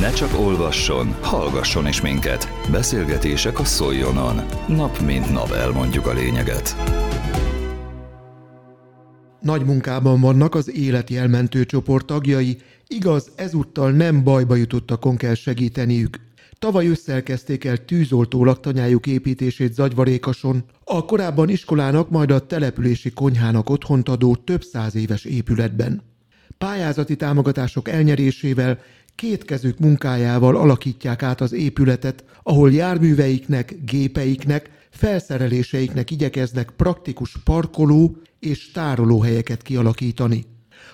Ne csak olvasson, hallgasson is minket. Beszélgetések a Szoljonon. Nap mint nap elmondjuk a lényeget. Nagy munkában vannak az életjelmentő csoport tagjai, igaz, ezúttal nem bajba jutottakon kell segíteniük. Tavaly ősszel kezdték el tűzoltó laktanyájuk építését Zagyvarékason, a korábban iskolának, majd a települési konyhának otthont adó több száz éves épületben. Pályázati támogatások elnyerésével kétkezük munkájával alakítják át az épületet, ahol járműveiknek, gépeiknek, felszereléseiknek igyekeznek praktikus parkoló és tárolóhelyeket kialakítani.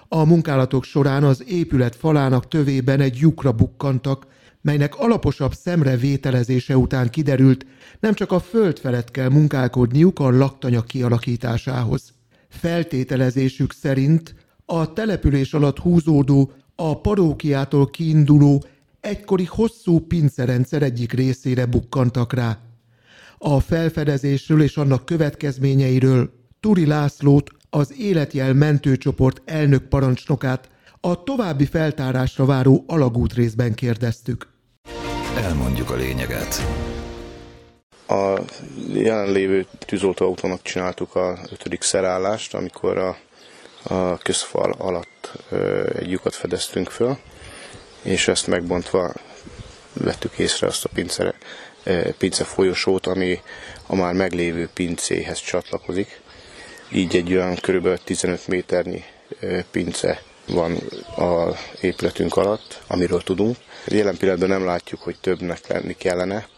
A munkálatok során az épület falának tövében egy lyukra bukkantak, melynek alaposabb szemre vételezése után kiderült, nem csak a föld felett kell munkálkodniuk a laktanya kialakításához. Feltételezésük szerint a település alatt húzódó, a parókiától kiinduló, egykori hosszú pincerendszer egyik részére bukkantak rá. A felfedezésről és annak következményeiről Turi Lászlót, az Életjel mentőcsoport elnök parancsnokát a további feltárásra váró alagút részben kérdeztük. Elmondjuk a lényeget. A jelenlévő tűzoltóautónak csináltuk a ötödik szerállást, amikor a, a közfal alatt egy lyukat fedeztünk föl, és ezt megbontva vettük észre azt a pincere, pince folyosót, ami a már meglévő pincéhez csatlakozik. Így egy olyan kb. 15 méternyi pince van a épületünk alatt, amiről tudunk. Jelen pillanatban nem látjuk, hogy többnek lenni kellene,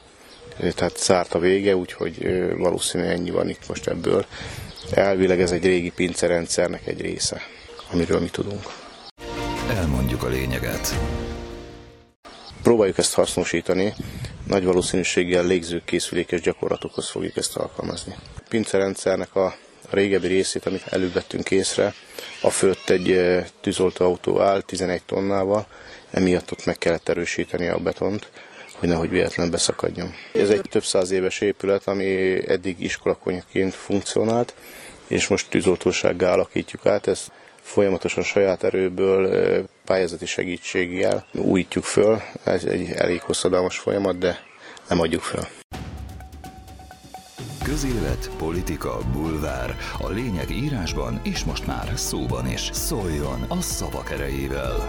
tehát szárt a vége, úgyhogy valószínűleg ennyi van itt most ebből. Elvileg ez egy régi pincerendszernek egy része, amiről mi tudunk. Elmondjuk a lényeget. Próbáljuk ezt hasznosítani, nagy valószínűséggel légzőkészülékes gyakorlatokhoz fogjuk ezt alkalmazni. A pincerendszernek a régebbi részét, amit előbb vettünk észre, a fölött egy tűzoltóautó áll 11 tonnával, emiatt ott meg kellett erősíteni a betont, hogy nehogy véletlenül beszakadjon. Ez egy több száz éves épület, ami eddig iskolakonyaként funkcionált, és most tűzoltósággá alakítjuk át. Ez folyamatosan saját erőből, pályázati segítséggel újítjuk föl. Ez egy elég hosszadalmas folyamat, de nem adjuk föl. Közélet, politika, bulvár. A lényeg írásban és most már szóban is. Szóljon a szavak erejével!